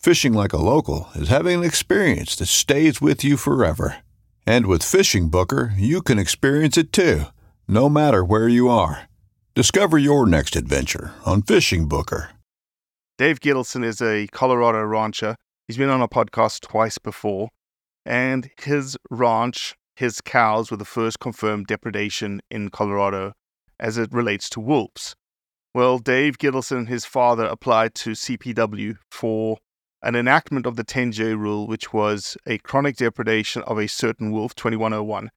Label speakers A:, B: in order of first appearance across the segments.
A: Fishing like a local is having an experience that stays with you forever. And with Fishing Booker, you can experience it too, no matter where you are. Discover your next adventure on Fishing Booker.
B: Dave Gittleson is a Colorado rancher. He's been on a podcast twice before, and his ranch, his cows were the first confirmed depredation in Colorado as it relates to wolves. Well, Dave Gittleson, and his father, applied to CPW for an enactment of the 10J rule, which was a chronic depredation of a certain wolf, 2101,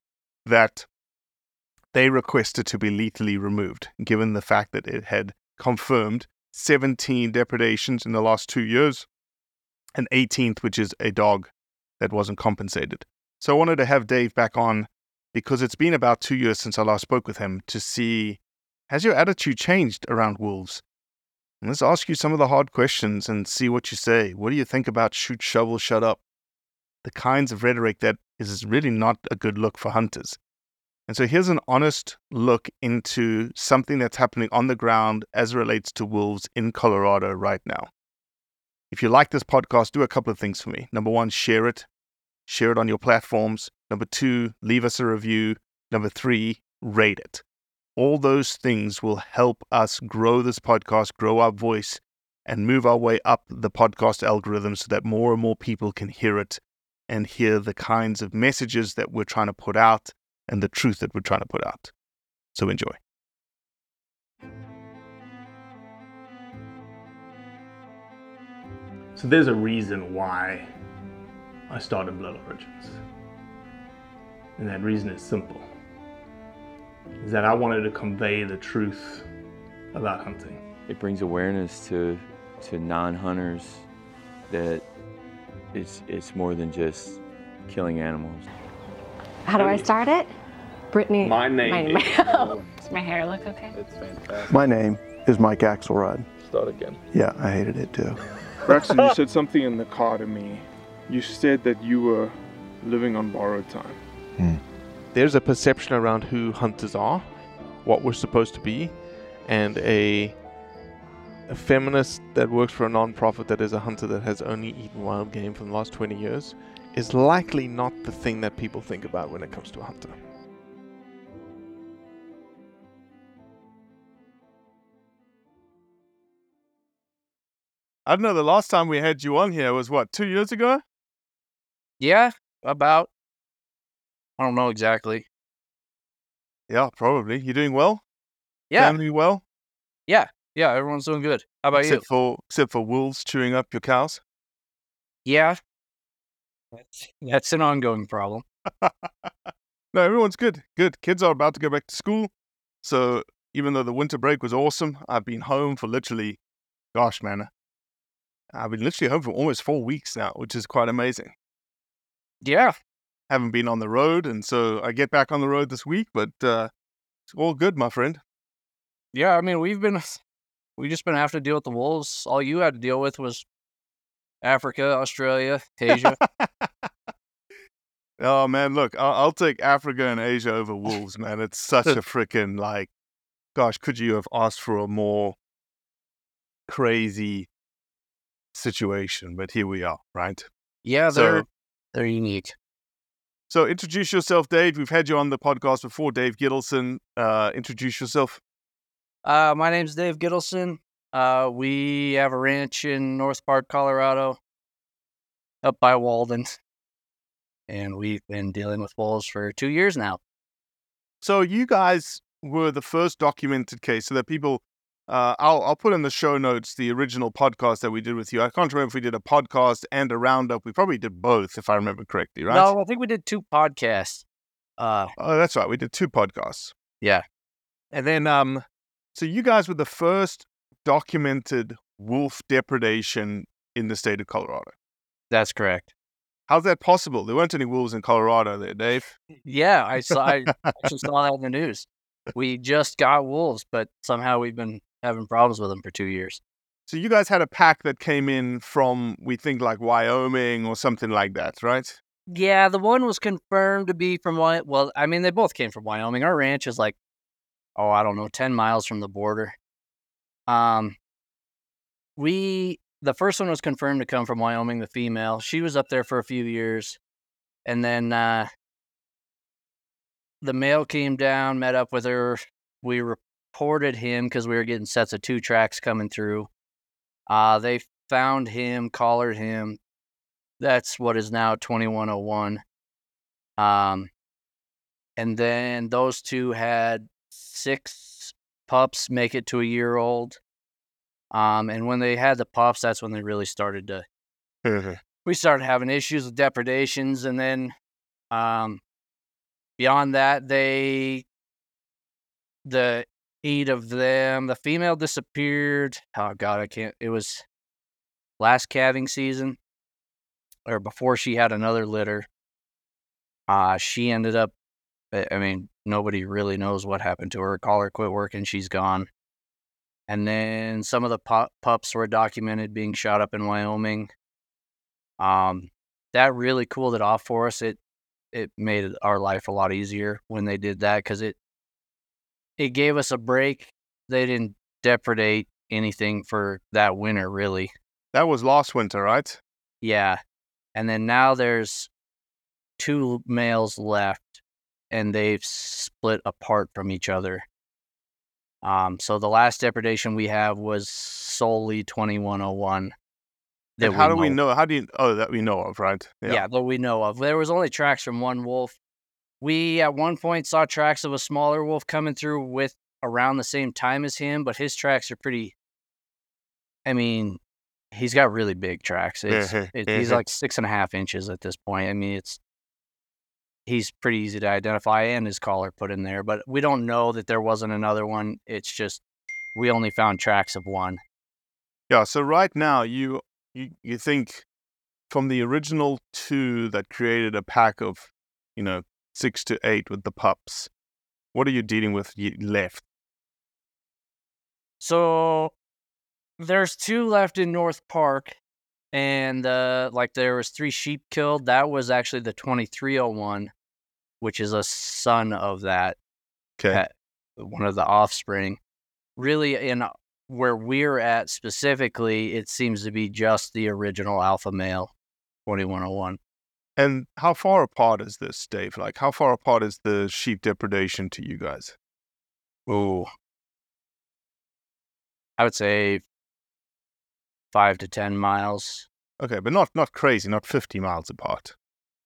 B: that they requested to be lethally removed, given the fact that it had confirmed 17 depredations in the last two years, and 18th, which is a dog that wasn't compensated. So I wanted to have Dave back on because it's been about two years since I last spoke with him to see has your attitude changed around wolves? Let's ask you some of the hard questions and see what you say. What do you think about shoot, shovel, shut up? The kinds of rhetoric that is really not a good look for hunters. And so here's an honest look into something that's happening on the ground as relates to wolves in Colorado right now. If you like this podcast, do a couple of things for me. Number one, share it. Share it on your platforms. Number two, leave us a review. Number three, rate it. All those things will help us grow this podcast, grow our voice, and move our way up the podcast algorithm so that more and more people can hear it and hear the kinds of messages that we're trying to put out and the truth that we're trying to put out. So enjoy.
C: So there's a reason why I started Blood Origins. And that reason is simple. Is that I wanted to convey the truth about hunting.
D: It brings awareness to to non-hunters that it's it's more than just killing animals.
E: How do I start it? Brittany.
C: My name
E: My,
C: is-
E: Does my hair look okay?
C: It's fantastic.
F: My name is Mike Axelrod.
C: Start again.
F: Yeah, I hated it too.
G: Braxton, you said something in the car to me. You said that you were living on borrowed time. Hmm.
B: There's a perception around who hunters are, what we're supposed to be, and a a feminist that works for a non-profit that is a hunter that has only eaten wild game for the last 20 years is likely not the thing that people think about when it comes to a hunter. I don't know. The last time we had you on here was what, two years ago?
H: Yeah, about. I don't know exactly.
B: Yeah, probably. You're doing well?
H: Yeah,
B: Family well?
H: yeah, yeah. Everyone's doing good. How about you?
B: except for except for wolves chewing up your cows.
H: Yeah, that's that's an ongoing problem.
B: no, everyone's good. Good. Kids are about to go back to school. So even though the winter break was awesome, I've been home for literally, gosh, man, I've been literally home for almost four weeks now, which is quite amazing.
H: Yeah,
B: Haven't been on the road, and so I get back on the road this week, but uh, it's all good, my friend.
H: yeah. I mean, we've been we just been having to deal with the wolves. All you had to deal with was Africa, Australia, Asia.
B: Oh man, look, I'll, I'll take Africa and Asia over wolves, man. It's such a freaking like, gosh, could you have asked for a more crazy situation? But here we are, right?
H: Yeah, they're they're unique.
B: So introduce yourself, Dave. We've had you on the podcast before, Dave Gittleson. Uh, introduce yourself.
H: Uh, my name's Dave Gittleson. Uh, we have a ranch in North Park, Colorado, up by Walden, and we've been dealing with wolves for two years now.
B: So you guys were the first documented case, so that people. Uh, I'll I'll put in the show notes the original podcast that we did with you. I can't remember if we did a podcast and a roundup. We probably did both, if I remember correctly, right?
H: No, I think we did two podcasts. Uh,
B: Oh, that's right. We did two podcasts.
H: Yeah.
B: And then, um, so you guys were the first documented wolf depredation in the state of Colorado.
H: that's correct.
B: How's that possible? There weren't any wolves in Colorado there, Dave.
H: Yeah, I saw. I actually saw that in the news. We just got wolves, but somehow we've been having problems with them for two years.
B: So you guys had a pack that came in from, we think, like Wyoming or something like that, right?
H: Yeah, the one was confirmed to be from Wyoming. Well, I mean, they both came from Wyoming. Our ranch is like, oh, I don't know, 10 miles from the border. Um, we, the first one was confirmed to come from Wyoming, the female. She was up there for a few years. And then, uh, the male came down, met up with her. We reported him because we were getting sets of two tracks coming through. Uh, they found him, collared him, that's what is now 2101. Um, and then those two had six pups make it to a year old. Um, and when they had the pups, that's when they really started to. We started having issues with depredations, and then, um, beyond that, they, the eight of them, the female disappeared. Oh God, I can't. It was last calving season or before she had another litter. Uh, she ended up, I mean, nobody really knows what happened to her. Collar quit working, she's gone. And then some of the pu- pups were documented being shot up in Wyoming. Um, that really cooled it off for us. It it made our life a lot easier when they did that because it it gave us a break. They didn't depredate anything for that winter, really.
B: That was last winter, right?
H: Yeah. And then now there's two males left and they've split apart from each other. Um, so the last depredation we have was solely 2101. that
B: And how do we
H: know.
B: know? How do you? Oh, that we know of, right?
H: Yeah. that we know of. There was only tracks from one wolf. We at one point saw tracks of a smaller wolf coming through with around the same time as him, but his tracks are pretty. I mean, he's got really big tracks. It's,
B: Mhm,
H: it, he's
B: mhm.
H: like six and a half inches at this point. I mean, it's he's pretty easy to identify, and his collar put in there. But we don't know that there wasn't another one. It's just we only found tracks of one.
B: Yeah. So right now, you you you think from the original two that created a pack of, you know, six to eight with the pups. What are you dealing with left?
H: So there's two left in North Park, and uh, like there was three sheep killed. That was actually the 2301, which is a son of that,
B: Okay.
H: uh, one of the offspring. Really, in uh, where we're at specifically, it seems to be just the original alpha male, 2101.
B: And how far apart is this, Dave? Like, how far apart is the sheep depredation to you guys?
H: Oh, I would say five to ten miles.
B: Okay, but not not crazy, not fifty miles apart.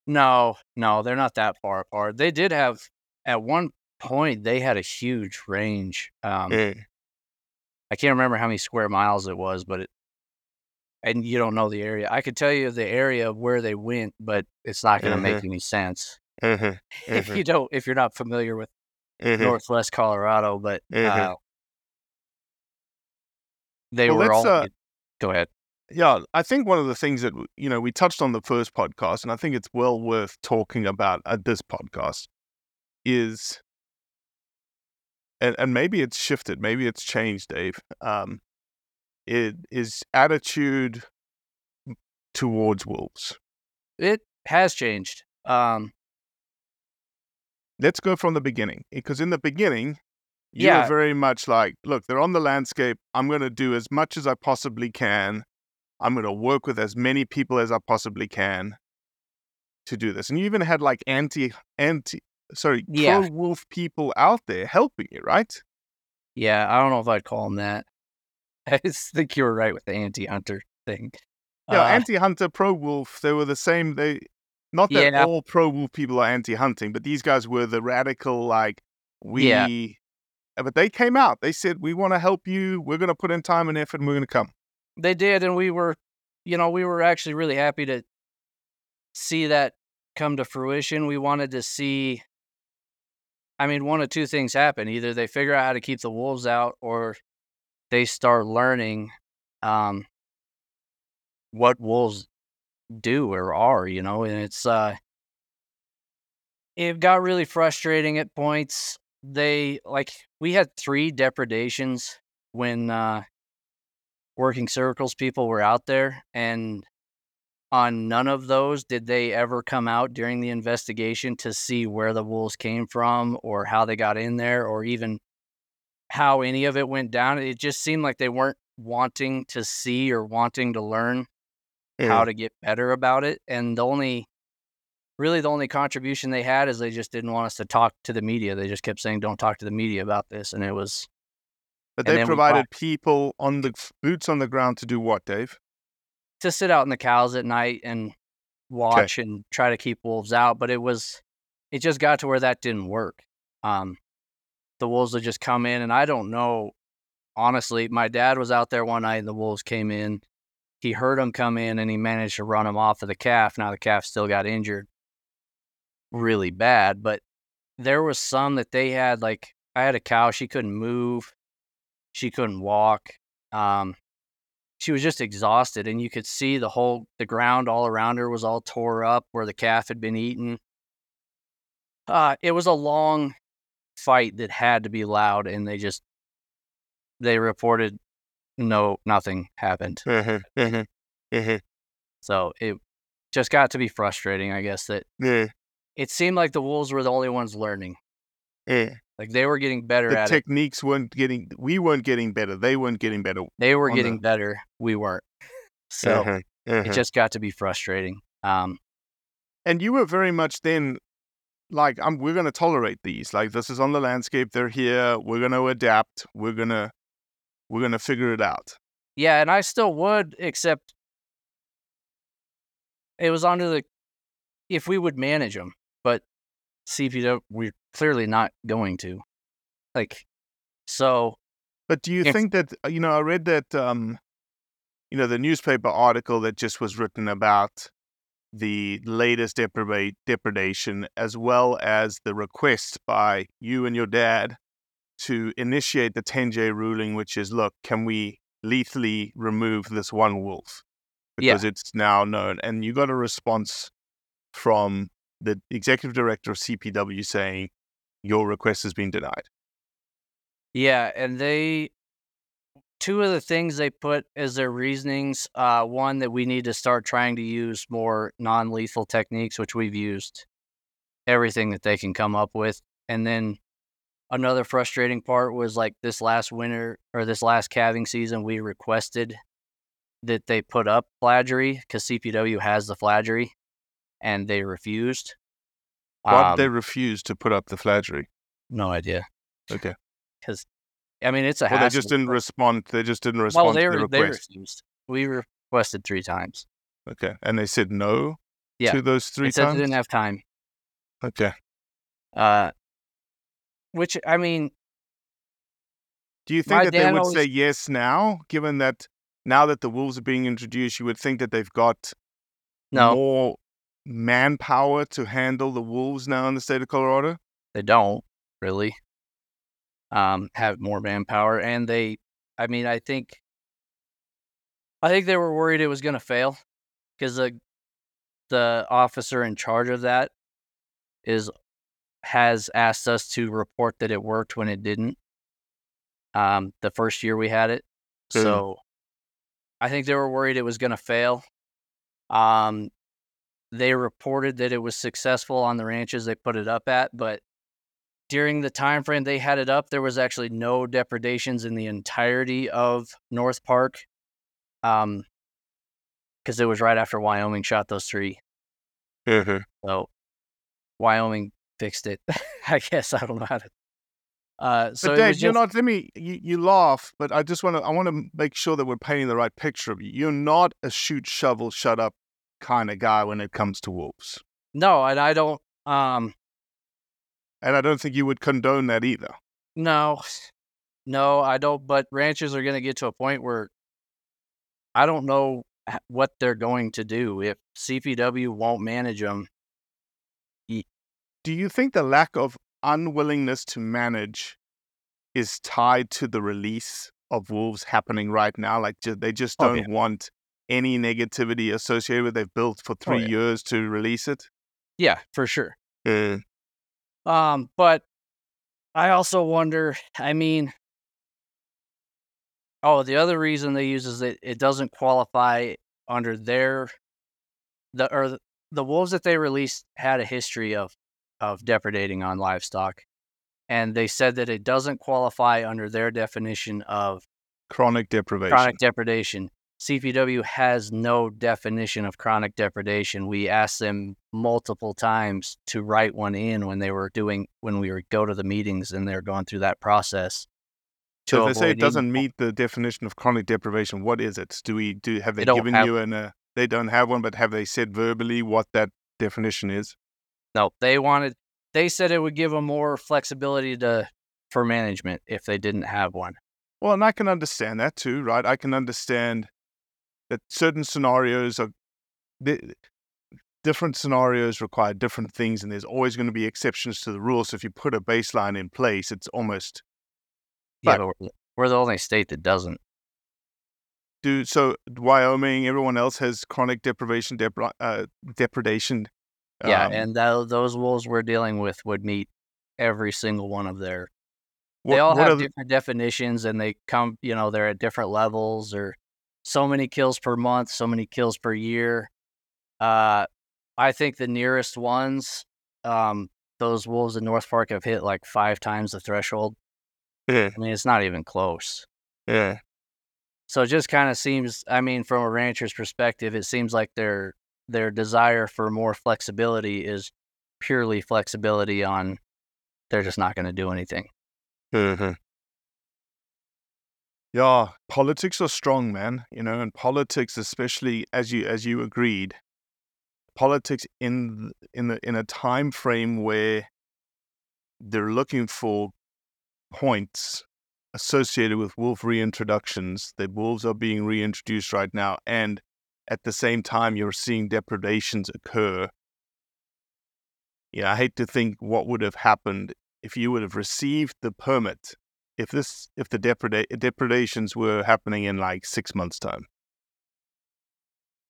H: No, no, they're not that far apart. They did have at one point they had a huge range. Um,
B: Eh,
H: I can't remember how many square miles it was, but it and you don't know the area. I could tell you the area of where they went, but it's not going to make any sense
B: mhm,
H: if
B: Mhm.
H: you don't if you're not familiar with
B: mhm.
H: Northwest Colorado. But
B: Mhm.
H: uh, they
B: Well,
H: were all.
B: uh,
H: Go ahead.
B: Yeah, I think one of the things that you know we touched on the first podcast, and I think it's well worth talking about at this podcast, is, and and maybe it's shifted, maybe it's changed, Dave. Um, is attitude towards wolves.
H: It has changed. Um,
B: let's go from the beginning because in the beginning, you
H: Yeah.
B: were very much like, look, they're on the landscape. I'm going to do as much as I possibly can. I'm going to work with as many people as I possibly can to do this. And you even had like anti anti sorry
H: Yeah.
B: pro wolf people out there helping you, right?
H: Yeah, I don't know if I'd call them that. I think you were right with the anti-hunter thing.
B: Yeah,
H: Uh,
B: anti hunter, pro wolf. They were the same. They not that
H: Yeah.
B: all pro wolf people are anti hunting, but these guys were the radical like we.
H: Yeah.
B: uh, But they came out. They said, "We want to help you. We're going to put in time and effort, and we're going to come."
H: They did, and we were, you know, we were actually really happy to see that come to fruition. We wanted to see, I mean, one of two things happen: either they figure out how to keep the wolves out, or they start learning um, what wolves do or are, you know. And it's uh, it got really frustrating at points. They like we had three depredations when uh working circles people were out there and on none of those did they ever come out during the investigation to see where the wolves came from or how they got in there or even how any of it went down it just seemed like they weren't wanting to see or wanting to learn how to get better about it and the only really the only contribution they had is they just didn't want us to talk to the media they just kept saying don't talk to the media about this and it was
B: But they provided people on the boots on the ground to do what, Dave?
H: to sit out in the cows at night and watch and try to keep wolves out. But it was, it just got to where that didn't work. Um, the wolves would just come in, and I don't know. Honestly, my dad was out there one night, and the wolves came in. He heard them come in, and he managed to run them off of the calf. Now the calf still got injured, really bad. But there was some that they had. Like I had a cow, she couldn't move, she couldn't walk. Um, she was just exhausted and you could see the whole the ground all around her was all tore up where the calf had been eaten uh it was a long fight that had to be loud and they just they reported no nothing happened mm-hmm, mm-hmm, mm-hmm. so it just got to be frustrating i guess that
B: Yeah,
H: it seemed like the wolves were the only ones learning
B: yeah.
H: like they were getting better
B: The
H: at it
B: techniques weren't getting. We weren't getting better. They weren't getting better.
H: they were getting
B: the-
H: better we weren't so it just got to be frustrating um
B: and you were very much then like I'm, we're going to tolerate these like this is on the landscape they're here we're going to adapt we're going to we're going to figure it out
H: Yeah, and I still would, except it was under the if we would manage them, but CPW we're clearly not going to. Like, so
B: but do you
H: If-
B: think that uh, you know i read that um you know the newspaper article that just was written about the latest depreda- depredation as well as the request by you and your dad to initiate the 10j ruling which is look can we lethally remove this one wolf
H: Yeah.
B: because it's now known and you got a response from the executive director of cpw saying your request has been denied
H: yeah, and they two of the things they put as their reasonings, uh, one that we need to start trying to use more non-lethal techniques, which we've used everything that they can come up with, and then another frustrating part was like this last winter or this last calving season, we requested that they put up fladry because CPW has the fladry, and they refused.
B: why did they
H: Um,
B: refuse to put up the fladry
H: no idea
B: okay
H: because I mean it's a
B: well they just didn't respond they just didn't respond
H: well, they,
B: to the
H: they refused. We requested three times.
B: okay and they said no
H: Yeah,
B: to those three
H: They
B: times
H: they didn't have time.
B: okay
H: Uh, which I mean,
B: Do you think that they would say yes now, given that now that the wolves are being introduced, you would think that they've got
H: no,
B: more manpower to handle the wolves now in the state of Colorado?
H: they don't really um have more manpower, and they, I mean, I think, I think they were worried it was going to fail because the the officer in charge of that is has asked us to report that it worked when it didn't. Um, the first year we had it,
B: Mm.
H: so I think they were worried it was going to fail. Um, they reported that it was successful on the ranches they put it up at, but during the time frame they had it up, there was actually no depredations in the entirety of North Park. Um, because it was right after Wyoming shot those 3
B: Mm-hmm.
H: So Wyoming fixed it. I guess I don't know how to. Uh, so
B: but Dave,
H: was
B: you're not. Let me. You, you laugh, but I just want to. I want to make sure that we're painting the right picture of you. You're not a shoot, shovel, shut up kind of guy when it comes to wolves,
H: no, and I don't. Um,
B: and I don't think you would condone that either.
H: no, no, I don't. But ranchers are going to get to a point where I don't know what they're going to do if CPW won't manage them.
B: Do you think the lack of unwillingness to manage is tied to the release of wolves happening right now? Like they just
H: Oh,
B: don't
H: yeah.
B: want any negativity associated with. They've built for three
H: yeah.
B: years to release it.
H: Yeah, for sure.
B: Uh,
H: Um, but I also wonder. I mean, oh, the other reason they use is that it doesn't qualify under their the or the, the wolves that they released had a history of of depredating on livestock, and they said that it doesn't qualify under their definition of
B: chronic deprivation.
H: chronic depredation. CPW has no definition of chronic depredation. We asked them multiple times to write one in when they were doing when we would go to the meetings and they're going through that process.
B: So if they say it doesn't meet the definition of chronic deprivation, what is it? Do we do have they,
H: They
B: given
H: have-
B: you an? Uh, they don't have one, but have they said verbally what that definition is?
H: No, they wanted. They said it would give them more flexibility to for management if they didn't have one.
B: Well, and I can understand that too, right? I can understand that certain scenarios are di- different scenarios require different things, and there's always going to be exceptions to the rules. So if you put a baseline in place, it's almost
H: Yeah,
B: But-
H: we're, the only state that doesn't.
B: do so. Wyoming, everyone else has chronic deprivation, depra- uh, depredation.
H: Yeah,
B: um,
H: and tho- those wolves we're dealing with would meet every single one of their they all
B: what
H: have
B: the-
H: different definitions and they come you know they're at different levels or so many kills per month so many kills per year. Uh i think the nearest ones um those wolves in north park have hit like five times the threshold.
B: Yeah,
H: i mean it's not even close.
B: Yeah.
H: so it just kind of seems i mean from a rancher's perspective it seems like their their desire for more flexibility is purely flexibility on they're just not going to do anything.
B: Mm-hmm. Yeah, politics are strong, man. You know, and politics, especially as you as you agreed, politics in in the in a time frame where they're looking for points associated with wolf reintroductions. The wolves are being reintroduced right now, and at the same time, you're seeing depredations occur. Yeah, I hate to think what would have happened if you would have received the permit if this if the depreda- depredations were happening in like six months time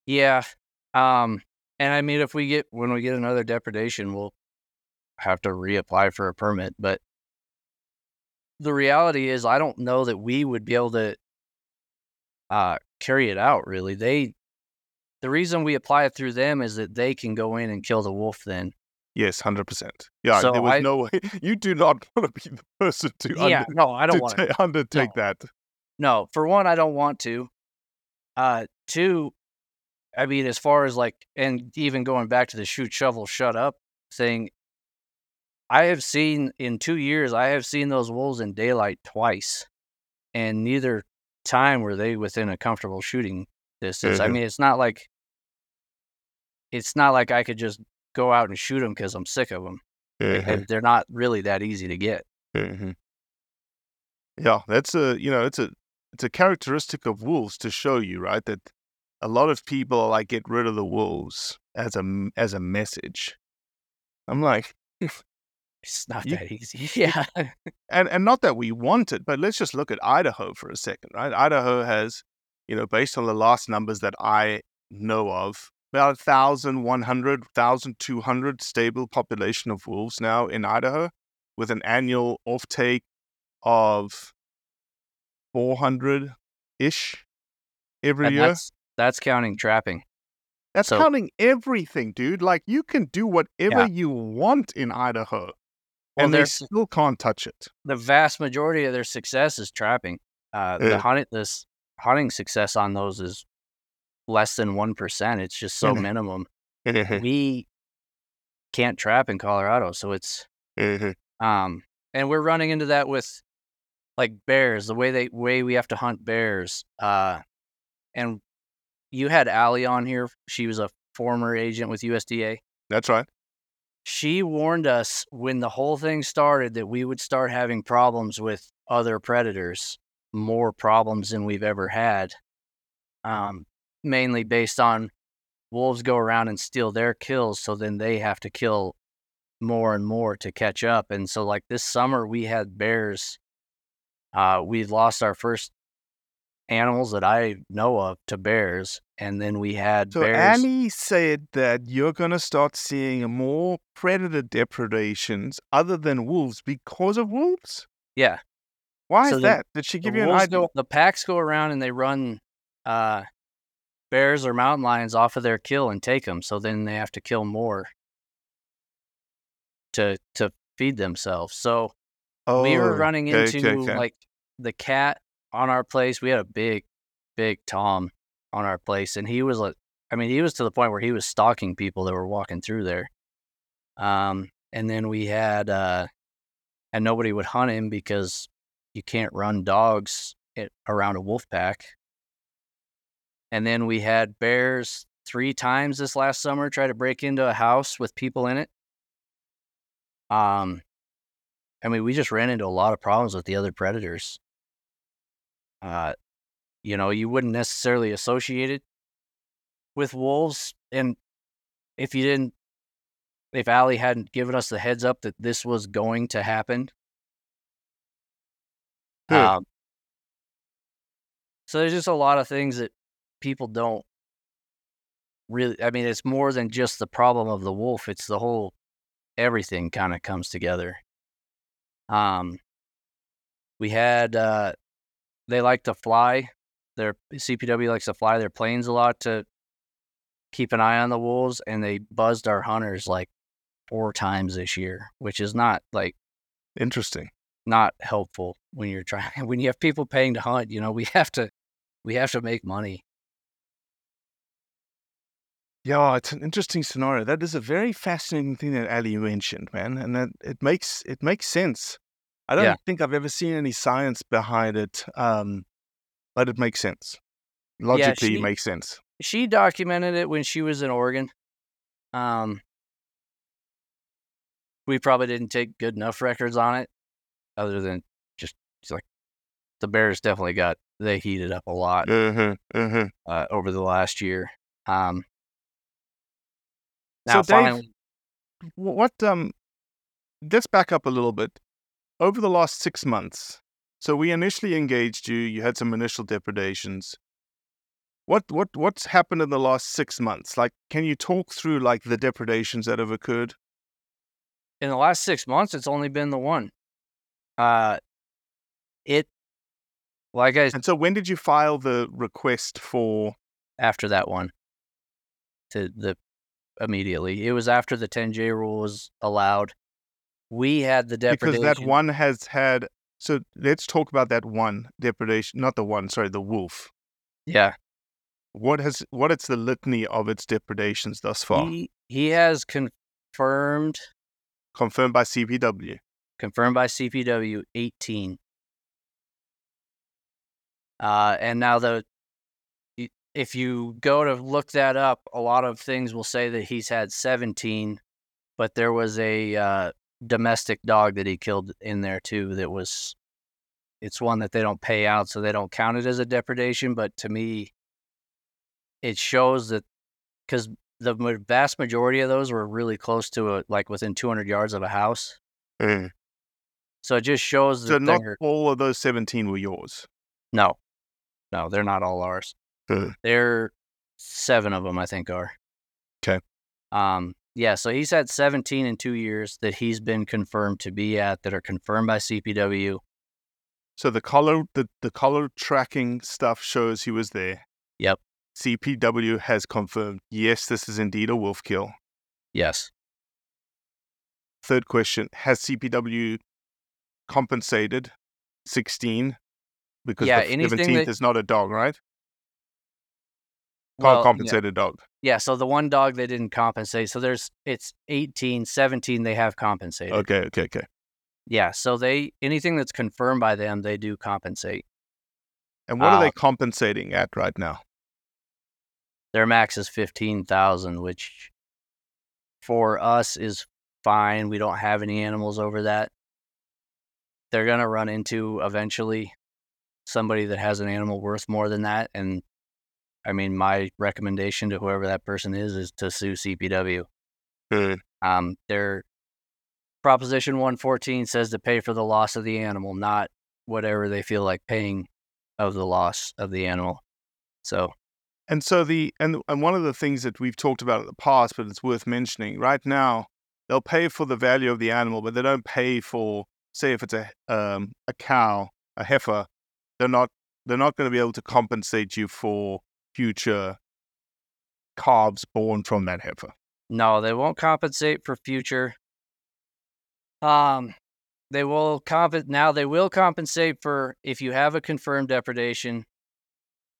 H: Yeah. Um, and I mean, if we get when we get another depredation, we'll have to reapply for a permit. But the reality is, I don't know that we would be able to uh, carry it out. Really, they the reason we apply it through them is that they can go in and kill the wolf. Then,
B: yes 100% yeah
H: So
B: there was
H: I-
B: no way you do not want to be the person to,
H: yeah,
B: under-
H: no, I don't
B: to
H: want
B: ta- undertake that
H: No, for one, I don't want to. Uh, two, I mean, as far as like, and even going back to the shoot, shovel, shut up thing, I have seen in two years, I have seen those wolves in daylight twice, and neither time were they within a comfortable shooting distance. I
B: Mhm.
H: mean, it's not like, it's not like I could just go out and shoot them because I'm sick of them.
B: Mhm,
H: They're not really that easy to get.
B: mhm. yeah that's a you know it's a it's a characteristic of wolves to show you right that a lot of people are like get rid of the wolves as a as a message i'm like
H: It's not
B: You-
H: that easy. yeah.
B: and and not that we want it, but let's just look at Idaho for a second, right? Idaho has, you know, based on the last numbers that I know of, about 1,100, 1,200 stable population of wolves now in Idaho, with an annual offtake of 400 ish every
H: And
B: year.
H: that's, that's counting trapping.
B: That's
H: so-
B: counting everything, dude. Like you can do whatever
H: Yeah.
B: you want in Idaho.
H: Well,
B: and they still can't touch it.
H: the vast majority of their success is trapping. Uh, the hunting this hunting success on those is less than one percent. It's just so
B: Mhm.
H: minimum.
B: Mhm,
H: We can't trap in Colorado, so it's
B: mhm.
H: um, and we're running into that with like bears. The way they way we have to hunt bears. Uh, and you had Allie on here. She was a former agent with USDA.
B: That's right.
H: she warned us when the whole thing started that we would start having problems with other predators, more problems than we've ever had. Um, mainly based on wolves go around and steal their kills, so then they have to kill more and more to catch up. And so, like this summer, we had bears. Uh, we lost our first animals that I know of to bears, and then we had
B: So
H: bears.
B: Annie said that you're going to start seeing more predator depredations other than wolves because of wolves.
H: yeah,
B: Why
H: So
B: is
H: the-
B: that? Did she give you an idea?
H: go- the packs go around and they run uh, bears or mountain lions off of their kill and take them. So then they have to kill more to to feed themselves. So we were
B: Oh,
H: running into
B: okay, okay.
H: like the cat on our place. We had a big, big Tom on our place, and he was like, I mean, he was to the point where he was stalking people that were walking through there. Um, and then we had, uh, and nobody would hunt him because you can't run dogs it, around a wolf pack. And then we had bears three times this last summer try to break into a house with people in it. Um, I mean, we just ran into a lot of problems with the other predators. Uh, you know, you wouldn't necessarily associate it with wolves, and if you didn't, if Allie hadn't given us the heads up that this was going to happen,
B: Hmm.
H: um, so there's just a lot of things that people don't really. I mean, it's more than just the problem of the wolf; it's the whole everything kind of comes together. Um, we had uh, they like to fly. Their CPW likes to fly their planes a lot to keep an eye on the wolves, and they buzzed our hunters like four times this year, which is not like
B: Interesting.
H: not helpful when you're trying when you have people paying to hunt. You know, we have to we have to make money.
B: Yeah, it's an interesting scenario. That is a very fascinating thing that Allie mentioned, man, and that it makes it makes sense. I don't
H: Yeah.
B: think I've ever seen any science behind it, um, but it makes sense. Logically,
H: she-
B: it makes sense.
H: she documented it when she was in Oregon. Um, we probably didn't take good enough records on it, other than just like the Bears definitely got they heated up a lot
B: Uh-huh, uh-huh.
H: uh, over the last year. Um,
B: So,
H: now
B: Dave,
H: finally,
B: Wh- What um, let's back up a little bit. Over the last six months, so we initially engaged you. You had some initial depredations. What what what's happened in the last six months? Like, can you talk through like the depredations that have occurred?
H: in the last six months, it's only been the one. Uh, it like I
B: And so, when did you file the request for?
H: after that one to the immediately. It was after the 10J rule was allowed. We had the
B: Because that one has had. So let's talk about that one depredation, not the one. Sorry, the wolf.
H: Yeah.
B: What has what is the litany of its depredations thus far?
H: He, he has confirmed
B: Confirmed by CPW.
H: confirmed by CPW 18. Uh, and now the if you go to look that up, a lot of things will say that he's had 17, but there was a uh, domestic dog that he killed in there too. That was it's one that they don't pay out, so they don't count it as a depredation. But to me, it shows that because the vast majority of those were really close to a like within 200 yards of a house.
B: Mm.
H: So it just shows
B: So
H: that
B: not all of those 17 were yours.
H: no, no, they're not all ours.
B: Hmm.
H: They're seven of them, I think, are.
B: Okay.
H: Um, yeah. So he's had 17 in two years that he's been confirmed to be at that are confirmed by CPW.
B: So the collar the, the collar tracking stuff shows he was there.
H: Yep.
B: CPW has confirmed, yes, this is indeed a wolf kill.
H: Yes.
B: third question: Has CPW compensated sixteen because
H: Yeah,
B: the seventeenth
H: that-
B: is not a dog, right?
H: Well, yeah.
B: dog.
H: Yeah, so the one dog they didn't compensate. So there's it's 18, 17 they have compensated.
B: Okay, okay, okay.
H: Yeah, so they anything that's confirmed by them, they do compensate.
B: And what are
H: Uh,
B: they compensating at right now?
H: Their max is 15,000, which for us is fine. We don't have any animals over that. They're going to run into eventually somebody that has an animal worth more than that and I mean my recommendation to whoever that person is is to sue CPW.
B: Hmm.
H: Um, their Proposition 114 says to pay for the loss of the animal, not whatever they feel like paying of the loss of the animal. So,
B: And so the and and one of the things that we've talked about in the past, but it's worth mentioning right now, they'll pay for the value of the animal, but they don't pay for, say, if it's a um, a cow, a heifer, they're not they're not going to be able to compensate you for future calves born from that heifer.
H: no, they won't compensate for future. Um, they will comp now. They will compensate for if you have a confirmed depredation.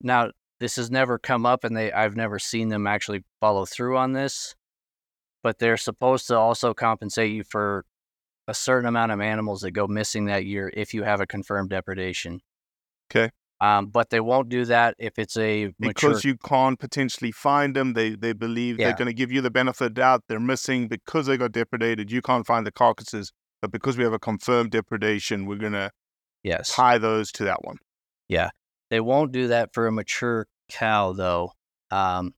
H: Now, this has never come up, and they I've never seen them actually follow through on this. But they're supposed to also compensate you for a certain amount of animals that go missing that year if you have a confirmed depredation.
B: 'Kay.
H: Um, but they won't do that if it's a mature.
B: Because you can't potentially find them, they they believe
H: Yeah.
B: they're going to give you the benefit of the doubt. They're missing because they got depredated. You can't find the carcasses, but because we have a confirmed depredation, we're going to
H: yes.
B: tie those to that one.
H: Yeah, they won't do that for a mature cow, though. Um,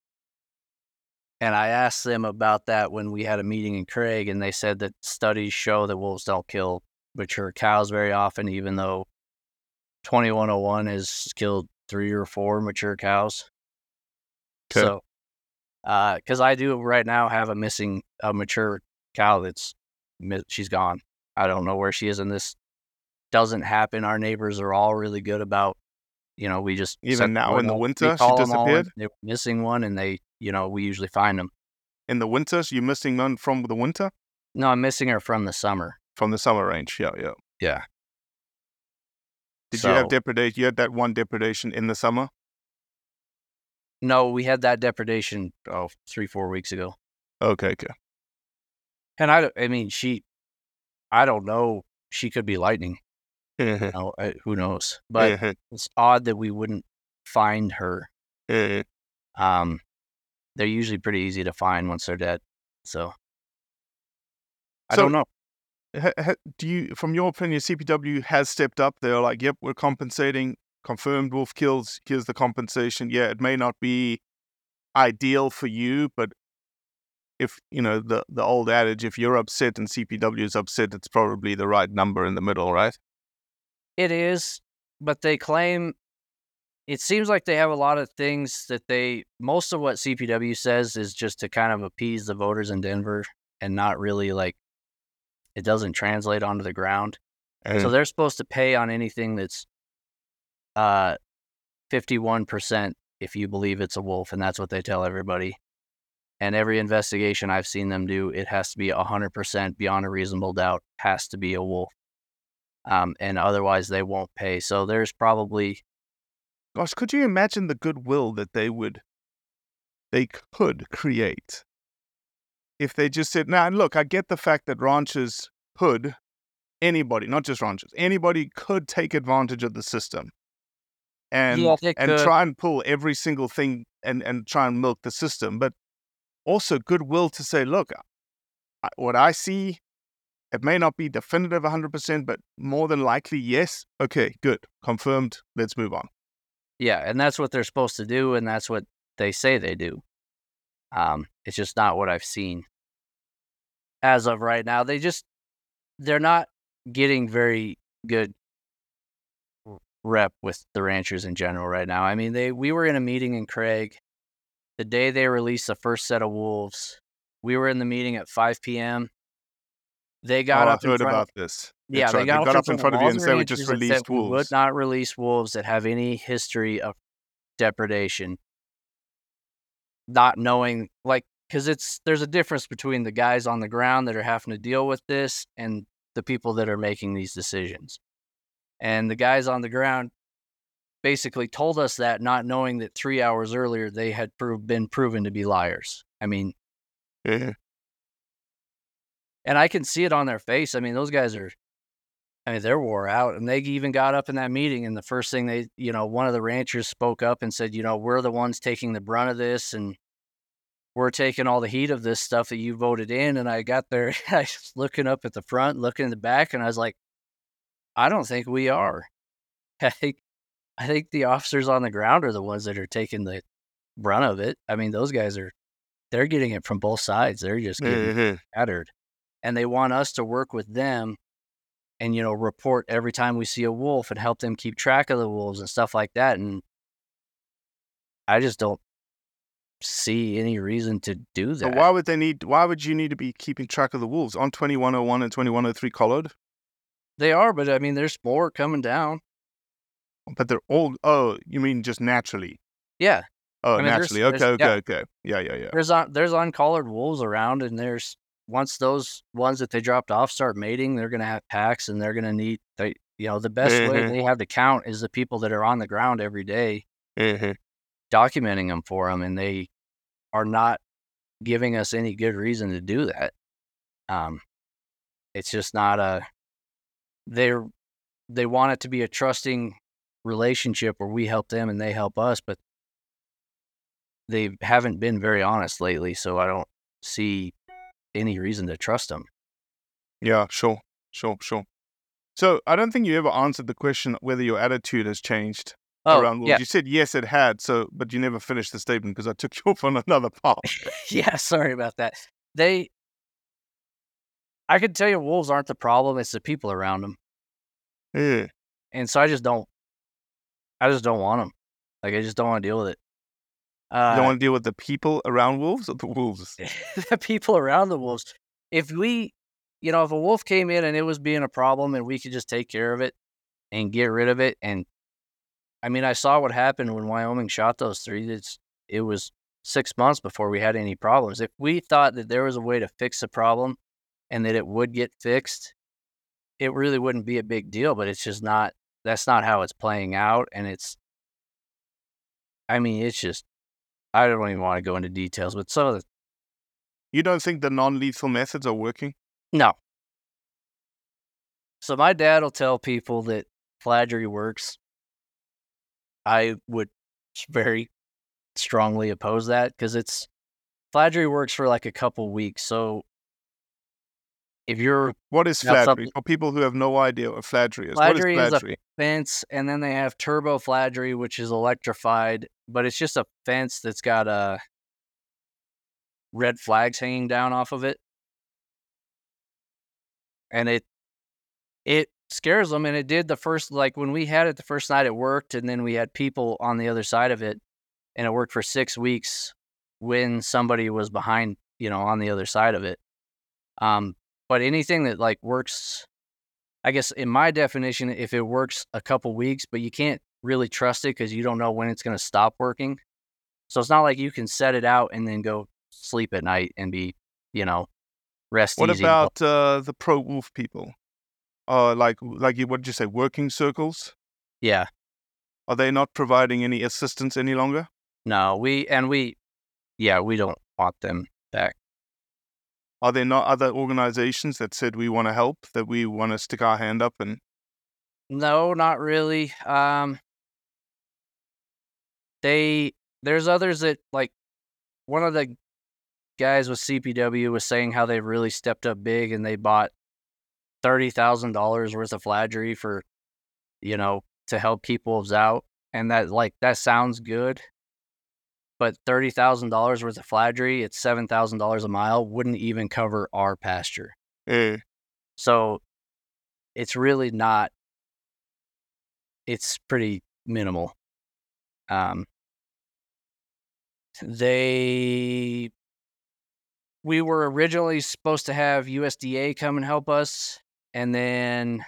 H: and I asked them about that when we had a meeting in Craig, and they said that studies show that wolves don't kill mature cows very often, even though 2101 has killed three or four mature cows.
B: 'Kay.
H: So, uh, because I do right now have a missing, a mature cow that's, she's gone. I don't know where she is, and this doesn't happen. Our neighbors are all really good about, you know, we just
B: Even now in the. Winter, she
H: call 'em all, and
B: disappeared?
H: They were missing one, and they, you know, we usually find them.
B: In the winter, so you're missing none from the winter,
H: No, I'm missing her from the summer.
B: from the summer range. Yeah, yeah.
H: Yeah.
B: Did you have depredation? You had that one depredation in the summer.
H: No, we had that depredation oh three four weeks ago,
B: Okay, okay.
H: and I, I mean, she, I don't know. She could be lightning. You mm-hmm. know, I, who knows? But mm-hmm. it's odd that we wouldn't find her. Mm-hmm. Um, they're usually pretty easy to find once they're dead. So I
B: So-
H: don't know.
B: Do you, from your opinion, CPW has stepped up? They're like, yep, we're compensating. Confirmed wolf kills. Here's the compensation. Yeah, it may not be ideal for you, but if you know the the old adage, if you're upset and CPW is upset, it's probably the right number in the middle, right?
H: It is, but they claim it seems like they have a lot of things that they most of what CPW says is just to kind of appease the voters in Denver and not really like it doesn't translate onto the ground.
B: And
H: So they're supposed to pay on anything that's uh 51% if you believe it's a wolf and that's what they tell everybody. And every investigation I've seen them do, it has to be 100% beyond a reasonable doubt has to be a wolf. Um, and otherwise they won't pay. So there's probably
B: gosh, could you imagine the goodwill that they would, they could create if they just said, "Now, look, I get the fact that ranchers could, anybody, not just ranchers, anybody could take advantage of the system, and
H: Yeah,
B: and
H: could.
B: try and pull every single thing and and try and milk the system, but also goodwill to say, look, I, what I see." It may not be definitive 100%, but more than likely, yes. Okay, good. Confirmed. Let's move on.
H: Yeah, and that's what they're supposed to do, and that's what they say they do. Um, it's just not what I've seen as of right now. They just they're not getting very good rep with the ranchers in general right now. I mean, they we were in a meeting in Craig the day they released the first set of wolves. We were in the meeting at 5 p.m. They got
B: oh,
H: up
B: I heard
H: in front of-
B: this.
H: yeah, they
B: right.
H: got,
B: got
H: up
B: in front of you and said we just released
H: we
B: wolves.
H: would not release wolves that have any history of depredation. Not knowing, like because it's there's a difference between the guys on the ground that are having to deal with this and the people that are making these decisions. And the guys on the ground basically told us that, not knowing that three hours earlier they had prov- been proven to be liars. I mean,
B: Yeah.
H: and I can see it on their face. I mean, those guys are, I mean, they're wore out. And they even got up in that meeting, and the first thing they, you know, one of the ranchers spoke up and said, you know, we're the ones taking the brunt of this, and we're taking all the heat of this stuff that you voted in. And I got there, I was looking up at the front, looking in the back, and I was like, I don't think we are. I think, I think the officers on the ground are the ones that are taking the brunt of it. I mean, those guys are, they're getting it from both sides. They're just getting
B: Mhm.
H: scattered and they want us to work with them and you know report every time we see a wolf and help them keep track of the wolves and stuff like that and i just don't see any reason to do that
B: why would they need? Why would you need to be keeping track of the wolves on twenty one oh one and twenty one oh three collared?
H: they are but i mean there's more coming down
B: But they're all. Oh, you mean just naturally?
H: yeah
B: Oh,
H: I mean, there's-
B: naturally. Okay,
H: there's-
B: okay,
H: yeah.
B: okay. Yeah, yeah, yeah.
H: there's un- there's uncollared wolves around and there's once those ones that they dropped off start mating they're going to have packs and they're going to need they you know the best way
B: Mhm.
H: they have to count is the people that are on the ground every day
B: Mhm.
H: Documenting them for them, and they are not giving us any good reason to do that. Um, it's just not a. They're they want it to be a trusting relationship where we help them and they help us, but they haven't been very honest lately. So I don't see any reason to trust them.
B: Yeah, sure, sure, sure. So I don't think you ever answered the question whether your attitude has changed
H: Oh,
B: around wolves.
H: yeah,
B: You said yes, it had. So, but you never finished the statement because I took you off on another path.
H: yeah. Sorry about that. They, I can tell you, wolves aren't the problem. It's the people around them.
B: yeah.
H: and so I just don't, I just don't want them. Like I just don't want to deal with it.
B: You
H: Uh,
B: don't want to deal with the people around wolves or the wolves?
H: the people around the wolves. If we, you know, if a wolf came in and it was being a problem, and we could just take care of it and get rid of it, and I mean, I saw what happened when Wyoming shot those three. It's it was six months before we had any problems. If we thought that there was a way to fix the problem and that it would get fixed, it really wouldn't be a big deal. But it's just not. That's not how it's playing out, and it's. I mean, it's just. I don't even want to go into details, but some of the
B: You don't think the non-lethal methods are working?
H: No. So my dad will tell people that fladry works. I would very strongly oppose that because it's fladry works for like a couple weeks. So if you're
B: What is
H: fladry?
B: For people who have no idea what fladry is,
H: Fladry
B: what
H: is
B: is
H: a fence and then they have turbo fladry, which is electrified, but it's just a fence that's got uh, red flags hanging down off of it. And it it scares them and it did the first like when we had it the first night it worked and then we had people on the other side of it and it worked for 6 weeks when somebody was behind, you know, on the other side of it. Um but anything that like works I guess in my definition, if it works a couple weeks, but you can't really trust it because you don't know when it's going to stop working. So it's not like you can set it out and then go sleep at night and be, you know, rest
B: What about uh, the pro wolf people? Uh, like, like what did you say? Working circles?
H: yeah,
B: Are they not providing any assistance any longer?
H: no, we and we, yeah, we don't want them back.
B: Are there not other organizations that said we want to help, that we want to stick our hand up and
H: No, not really. Um, they there's others that like one of the guys with CPW was saying how they've really stepped up big and they bought thirty thousand dollars worth of fladry for, you know, to help keep wolves out, and that like that sounds good. But thirty thousand dollars worth of fladry, it's seven thousand dollars a mile, wouldn't even cover our pasture.
B: eh,
H: So it's really not it's pretty minimal. Um they we were originally supposed to have USDA come and help us and then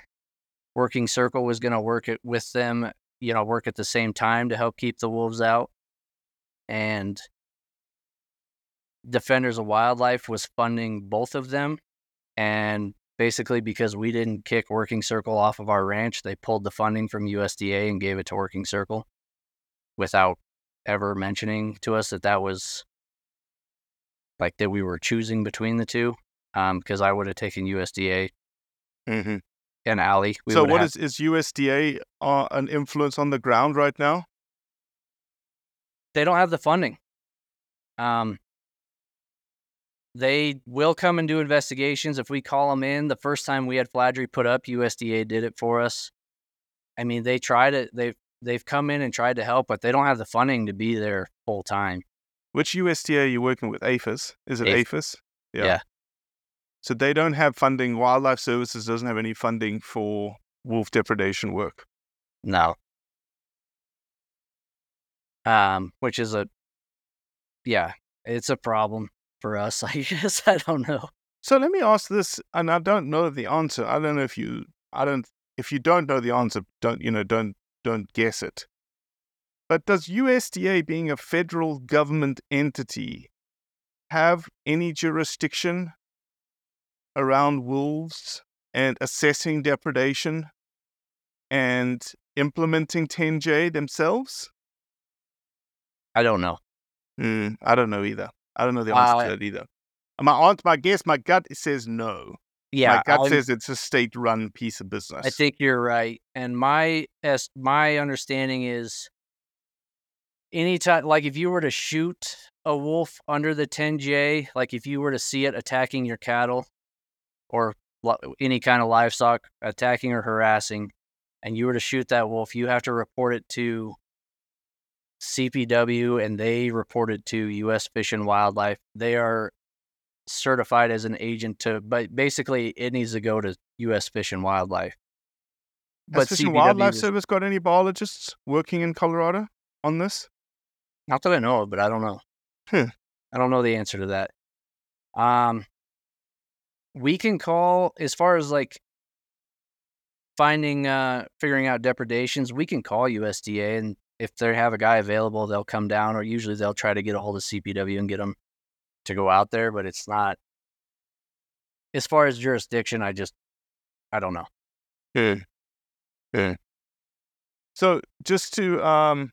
H: Working Circle was going to work it with them, you know, work at the same time to help keep the wolves out. And Defenders of Wildlife was funding both of them, and basically because we didn't kick Working Circle off of our ranch, they pulled the funding from USDA and gave it to Working Circle, without ever mentioning to us that that was like that we were choosing between the two. Um, because I would have taken USDA
B: hmm
H: and Allie. We
B: So what
H: have-
B: is is USDA uh, an influence on the ground right now?
H: they don't have the funding. Um, they will come and do investigations if we call them in. The first time we had Fladry put up, USDA did it for us. I mean, they tried it. They've they've come in and tried to help, but they don't have the funding to be there full time.
B: Which USDA are you working with? APHIS? Is it
H: APHIS.
B: APHIS?
H: Yeah.
B: So they don't have funding. Wildlife Services doesn't have any funding for wolf depredation work.
H: No. Um, which is a, yeah, it's a problem for us. I guess I don't know.
B: So let me ask this, and I don't know the answer. I don't know if you, I don't, if you don't know the answer, don't you know, don't don't guess it. But does USDA, being a federal government entity, have any jurisdiction around wolves and assessing depredation and implementing 10J themselves?
H: I don't know.
B: Hmm, I don't know either. I don't know the answer to that either. My aunt, my guess, my gut says no.
H: Yeah,
B: my gut
H: I'm-
B: says it's a state-run piece of business.
H: I think you're right. And my es- my understanding is anytime like if you were to shoot a wolf under the 10J, like if you were to see it attacking your cattle or any kind of livestock attacking or harassing and you were to shoot that wolf, you have to report it to CPW and they report it to US Fish and Wildlife. They are certified as an agent to but basically it needs to go to US Fish and Wildlife.
B: Has
H: but
B: Fish and Wildlife
H: is-
B: Service got any biologists working in Colorado on this?
H: Not that I know of, but I don't know.
B: Hmm.
H: I don't know the answer to that. Um, we can call as far as like finding, uh, figuring out depredations. We can call USDA, and if they have a guy available, they'll come down, or usually they'll try to get a hold of CPW and get them to go out there. But it's not as far as jurisdiction. I just, I don't know.
B: Yeah. Yeah. So just to um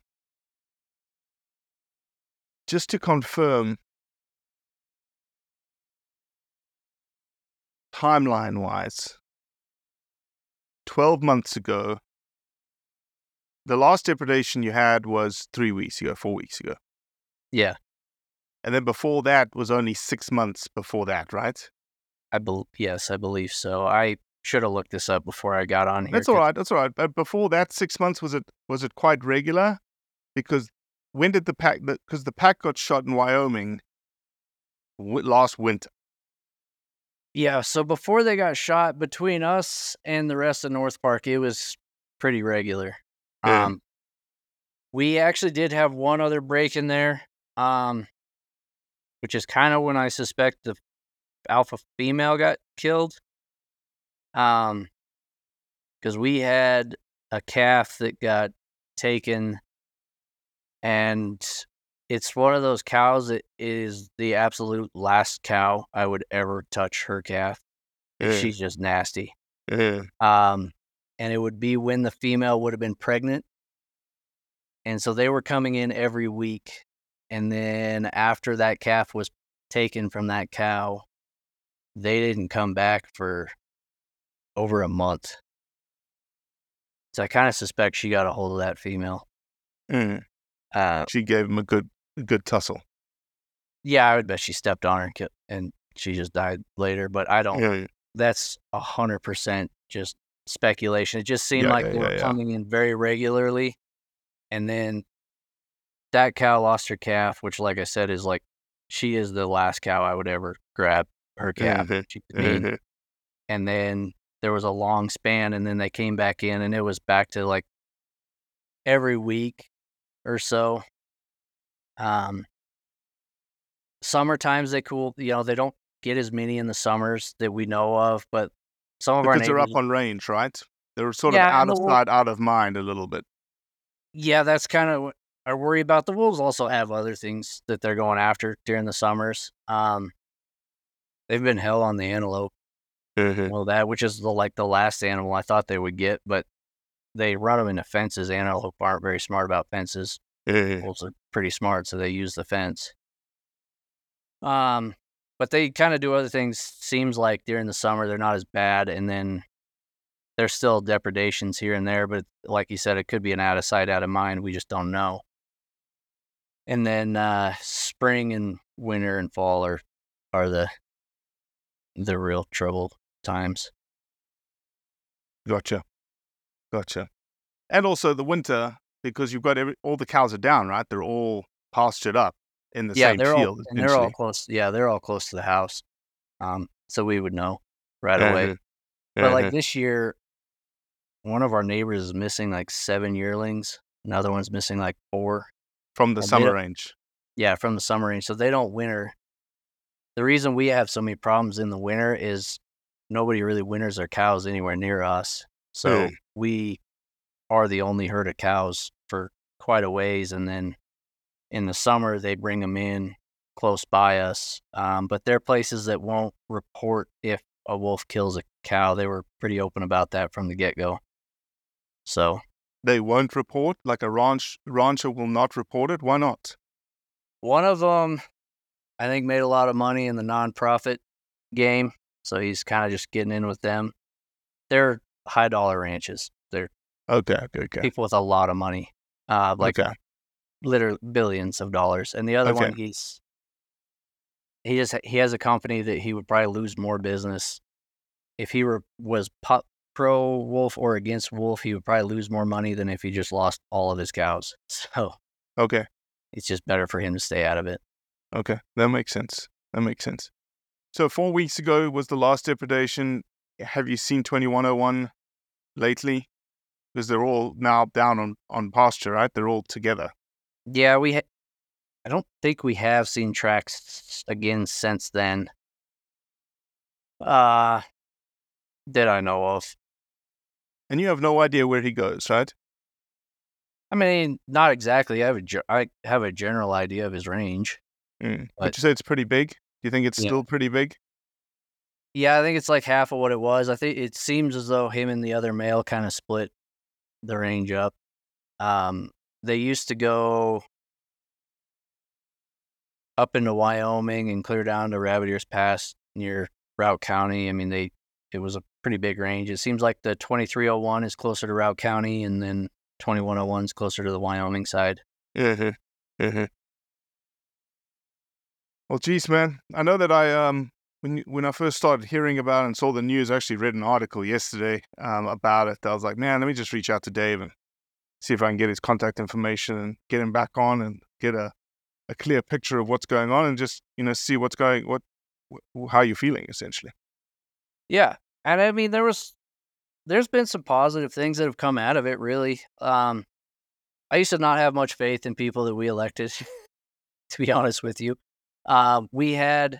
B: just to confirm timeline wise 12 months ago the last depredation you had was 3 weeks ago 4 weeks ago
H: Yeah,
B: and then before that was only 6 months before that right
H: I bel yes, I believe so. I should have looked this up before I got on here.
B: That's all right. That's all right. But before that, six months was it was it quite regular? Because when did the pack? Because the pack got shot in Wyoming w- last winter.
H: Yeah, so before they got shot, between us and the rest of North Park, it was pretty regular.
B: Yeah.
H: Um, we actually did have one other break in there, um, which is kind of when I suspect the alpha female got killed. Um, because we had a calf that got taken, and it's one of those cows that is the absolute last cow I would ever touch her calf.
B: Yeah.
H: She's just nasty.
B: Yeah.
H: Um, and it would be when the female would have been pregnant. And so they were coming in every week. And then after that calf was taken from that cow, they didn't come back for over a month. So I kind of suspect she got a hold of that female.
B: Mm.
H: Uh,
B: She gave him a good good tussle.
H: yeah, I would bet she stepped on her and, and she just died later. But I don't.
B: Yeah.
H: that's a hundred percent just speculation. It just seemed
B: Yeah,
H: like
B: yeah,
H: they were
B: yeah, yeah.
H: coming in very regularly, and then that cow lost her calf, which, like I said, is like she is the last cow I would ever grab her calf.
B: Mhm,
H: mean.
B: Mhm.
H: And then there was a long span, and then they came back in, and it was back to like every week or so. Um, summer times they cool, you know, they don't get as many in the summers that we know of, but some of our
B: Because they're up on range, right? They're sort
H: Yeah,
B: of out of sight, out of mind a little bit.
H: Yeah, that's kind of are worry about. The wolves also have other things that they're going after during the summers. Um, they've been hell on the antelope.
B: Mhm.
H: Well, that which is the like the last animal I thought they would get, but they run them into fences. Antelope aren't very smart about fences.
B: Mhm.
H: Wolves are pretty smart, so they use the fence. Um, but they kind of do other things. Seems like during the summer they're not as bad, and then there's still depredations here and there. But like you said, it could be an out of sight, out of mind. We just don't know. And then uh, spring and winter and fall are are the the real trouble times.
B: Gotcha. Gotcha. And also the winter, because you've got every, all the cows are down, right? They're all pastured up in the
H: yeah,
B: same
H: they're all
B: field.
H: and they're all close. Yeah, they're all close to the house. Um, so we would know right away.
B: Mhm.
H: But like
B: Mhm.
H: this year, one of our neighbors is missing like seven yearlings. Another one's missing like four.
B: from the
H: and
B: summer range.
H: Yeah, from the summer range. So they don't winter. The reason we have so many problems in the winter is nobody really winters their cows anywhere near us. So
B: Mm.
H: we are the only herd of cows for quite a ways. And then in the summer, they bring them in close by us. Um, but they're places that won't report if a wolf kills a cow. They were pretty open about that from the get go. So
B: They won't report, like a ranch rancher will not report it. Why not?
H: One of them, I think, made a lot of money in the nonprofit game, so he's kind of just getting in with them. They're high dollar ranches. They're
B: Okay, okay, okay.
H: people with a lot of money, uh, like
B: Okay.
H: literally billions of dollars. And the other one, he's he just he has a company that he would probably lose more business if he were was pu- pro wolf or against wolf. He would probably lose more money than if he just lost all of his cows. So
B: Okay,
H: it's just better for him to stay out of it.
B: okay. That makes sense. That makes sense. So four weeks ago was the last depredation. Have you seen 2101 lately? Because they're all now down on, on pasture, right? They're all together.
H: Yeah, we. Ha- I don't think we have seen tracks again since then. Uh that I know of.
B: And you have no idea where he goes, right?
H: I mean, not exactly. I have a ge- I have a general idea of his range.
B: Mm.
H: But-
B: Would you say it's pretty big? Do you think it's
H: Yeah.
B: still pretty big?
H: Yeah, I think it's like half of what it was. I think it seems as though him and the other male kind of split the range up. Um, they used to go up into Wyoming and clear down to Rabbit Ears Pass near Routt County. I mean, they it was a pretty big range. It seems like the 2301 is closer to Routt County, and then 2101 is closer to the Wyoming side.
B: Mm-hmm. Mm-hmm. Well, geez, man, I know that I um when when I first started hearing about it and saw the news, I actually read an article yesterday um about it. I was like, man, let me just reach out to Dave and see if I can get his contact information and get him back on and get a a clear picture of what's going on and just you know see what's going what wh- how you're feeling essentially.
H: Yeah, and I mean there was there's been some positive things that have come out of it. Really, um, I used to not have much faith in people that we elected. to be honest with you, um, we had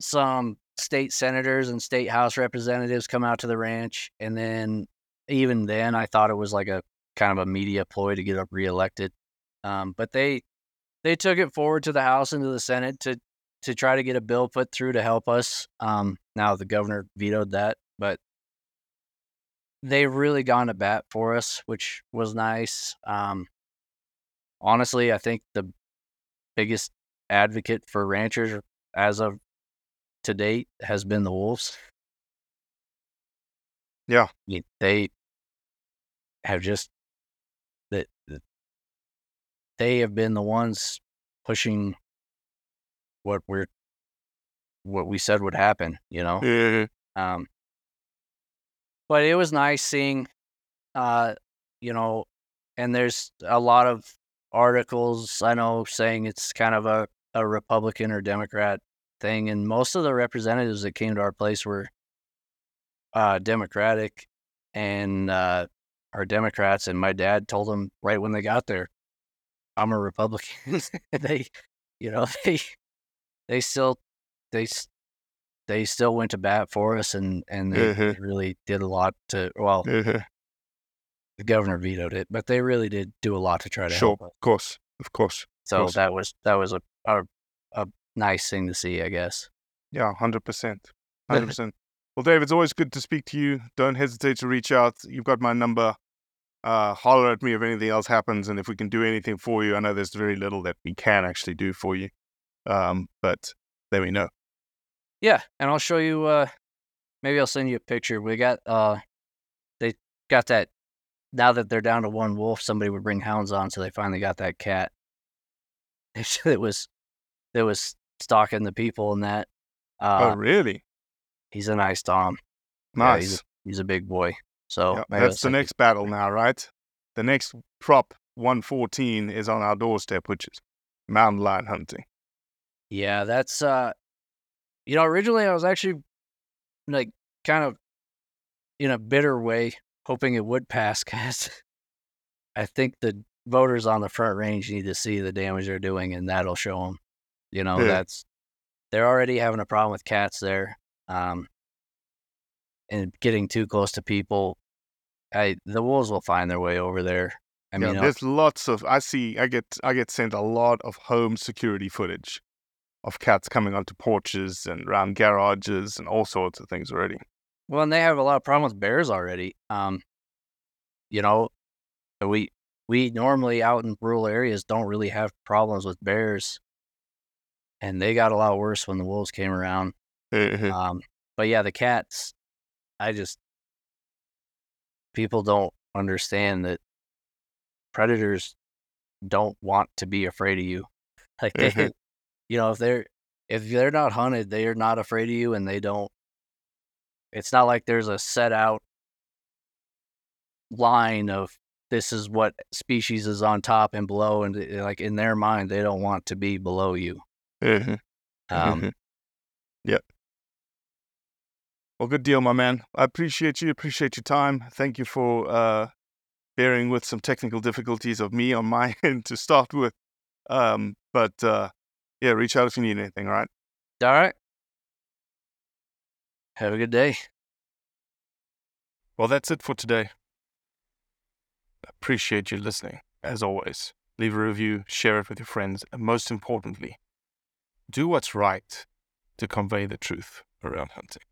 H: some state senators and state house representatives come out to the ranch, and then even then, I thought it was like a kind of a media ploy to get up reelected. Um, but they they took it forward to the House and to the Senate to to try to get a bill put through to help us. Um, now the governor vetoed that, but they've really gone to bat for us, which was nice. Um, honestly, I think the biggest advocate for ranchers as of to date has been the Wolves.
B: Yeah.
H: I mean, they have just that they have been the ones pushing what we're what we said would happen, you know.
B: Mhm.
H: Um, but it was nice seeing, uh, you know, and there's a lot of articles I know saying it's kind of a, a Republican or Democrat thing, and most of the representatives that came to our place were uh, Democratic and uh, are Democrats. And my dad told them right when they got there, "I'm a Republican." they, you know, they they still they they still went to bat for us, and and they
B: Mhm.
H: really did a lot to. Well,
B: Mhm.
H: the governor vetoed it, but they really did do a lot to try to
B: Sure,
H: help us.
B: of course. Of course.
H: So
B: course.
H: that was that was a, a a nice thing to see, I guess.
B: Yeah, hundred percent, hundred percent. Well, Dave, it's always good to speak to you. Don't hesitate to reach out. You've got my number. Uh, holler at me if anything else happens, and if we can do anything for you. I know there's very little that we can actually do for you, um, but let me know.
H: Yeah, and I'll show you. Uh, maybe I'll send you a picture. We got uh, they got that. Now that they're down to one wolf, somebody would bring hounds on, so they finally got that cat. It was, it was stalking the people and that. Uh,
B: oh, really?
H: He's a nice Tom. Yeah,
B: Nice.
H: he's, a, he's a big boy. So
B: Yeah, that's the next battle now, right? The next prop 114 is on our doorstep, which is mountain lion hunting.
H: Yeah, that's uh you know, originally I was actually like kind of in a bitter way hoping it would pass cuz I think the voters on the front range need to see the damage they're doing and that'll show them. You know,
B: Yeah.
H: that's they're already having a problem with cats there. Um and getting too close to people. I the wolves will find their way over there. I mean,
B: there's lots of I see I get I get sent a lot of home security footage of cats coming onto porches and around garages and all sorts of things already.
H: Well, and they have a lot of problem with bears already. Um, you know, we we normally out in rural areas don't really have problems with bears, and they got a lot worse when the wolves came around.
B: Mhm.
H: Um, but yeah, the cats, I just people don't understand that predators don't want to be afraid of you. Like they,
B: Mhm.
H: you know, if they're if they're not hunted, they are not afraid of you, and they don't. It's not like there's a set out line of this is what species is on top and below, and like in their mind, they don't want to be below you.
B: Mhm.
H: Um,
B: Mhm. Yep. Well, good deal, my man. I appreciate you. Appreciate your time. Thank you for uh, bearing with some technical difficulties of me on my end to start with. Um, but uh, yeah, reach out if you need anything. All right.
H: All right. Have a good day.
B: Well, that's it for today. Appreciate you listening, as always. Leave a review, share it with your friends, and most importantly, do what's right to convey the truth around hunting.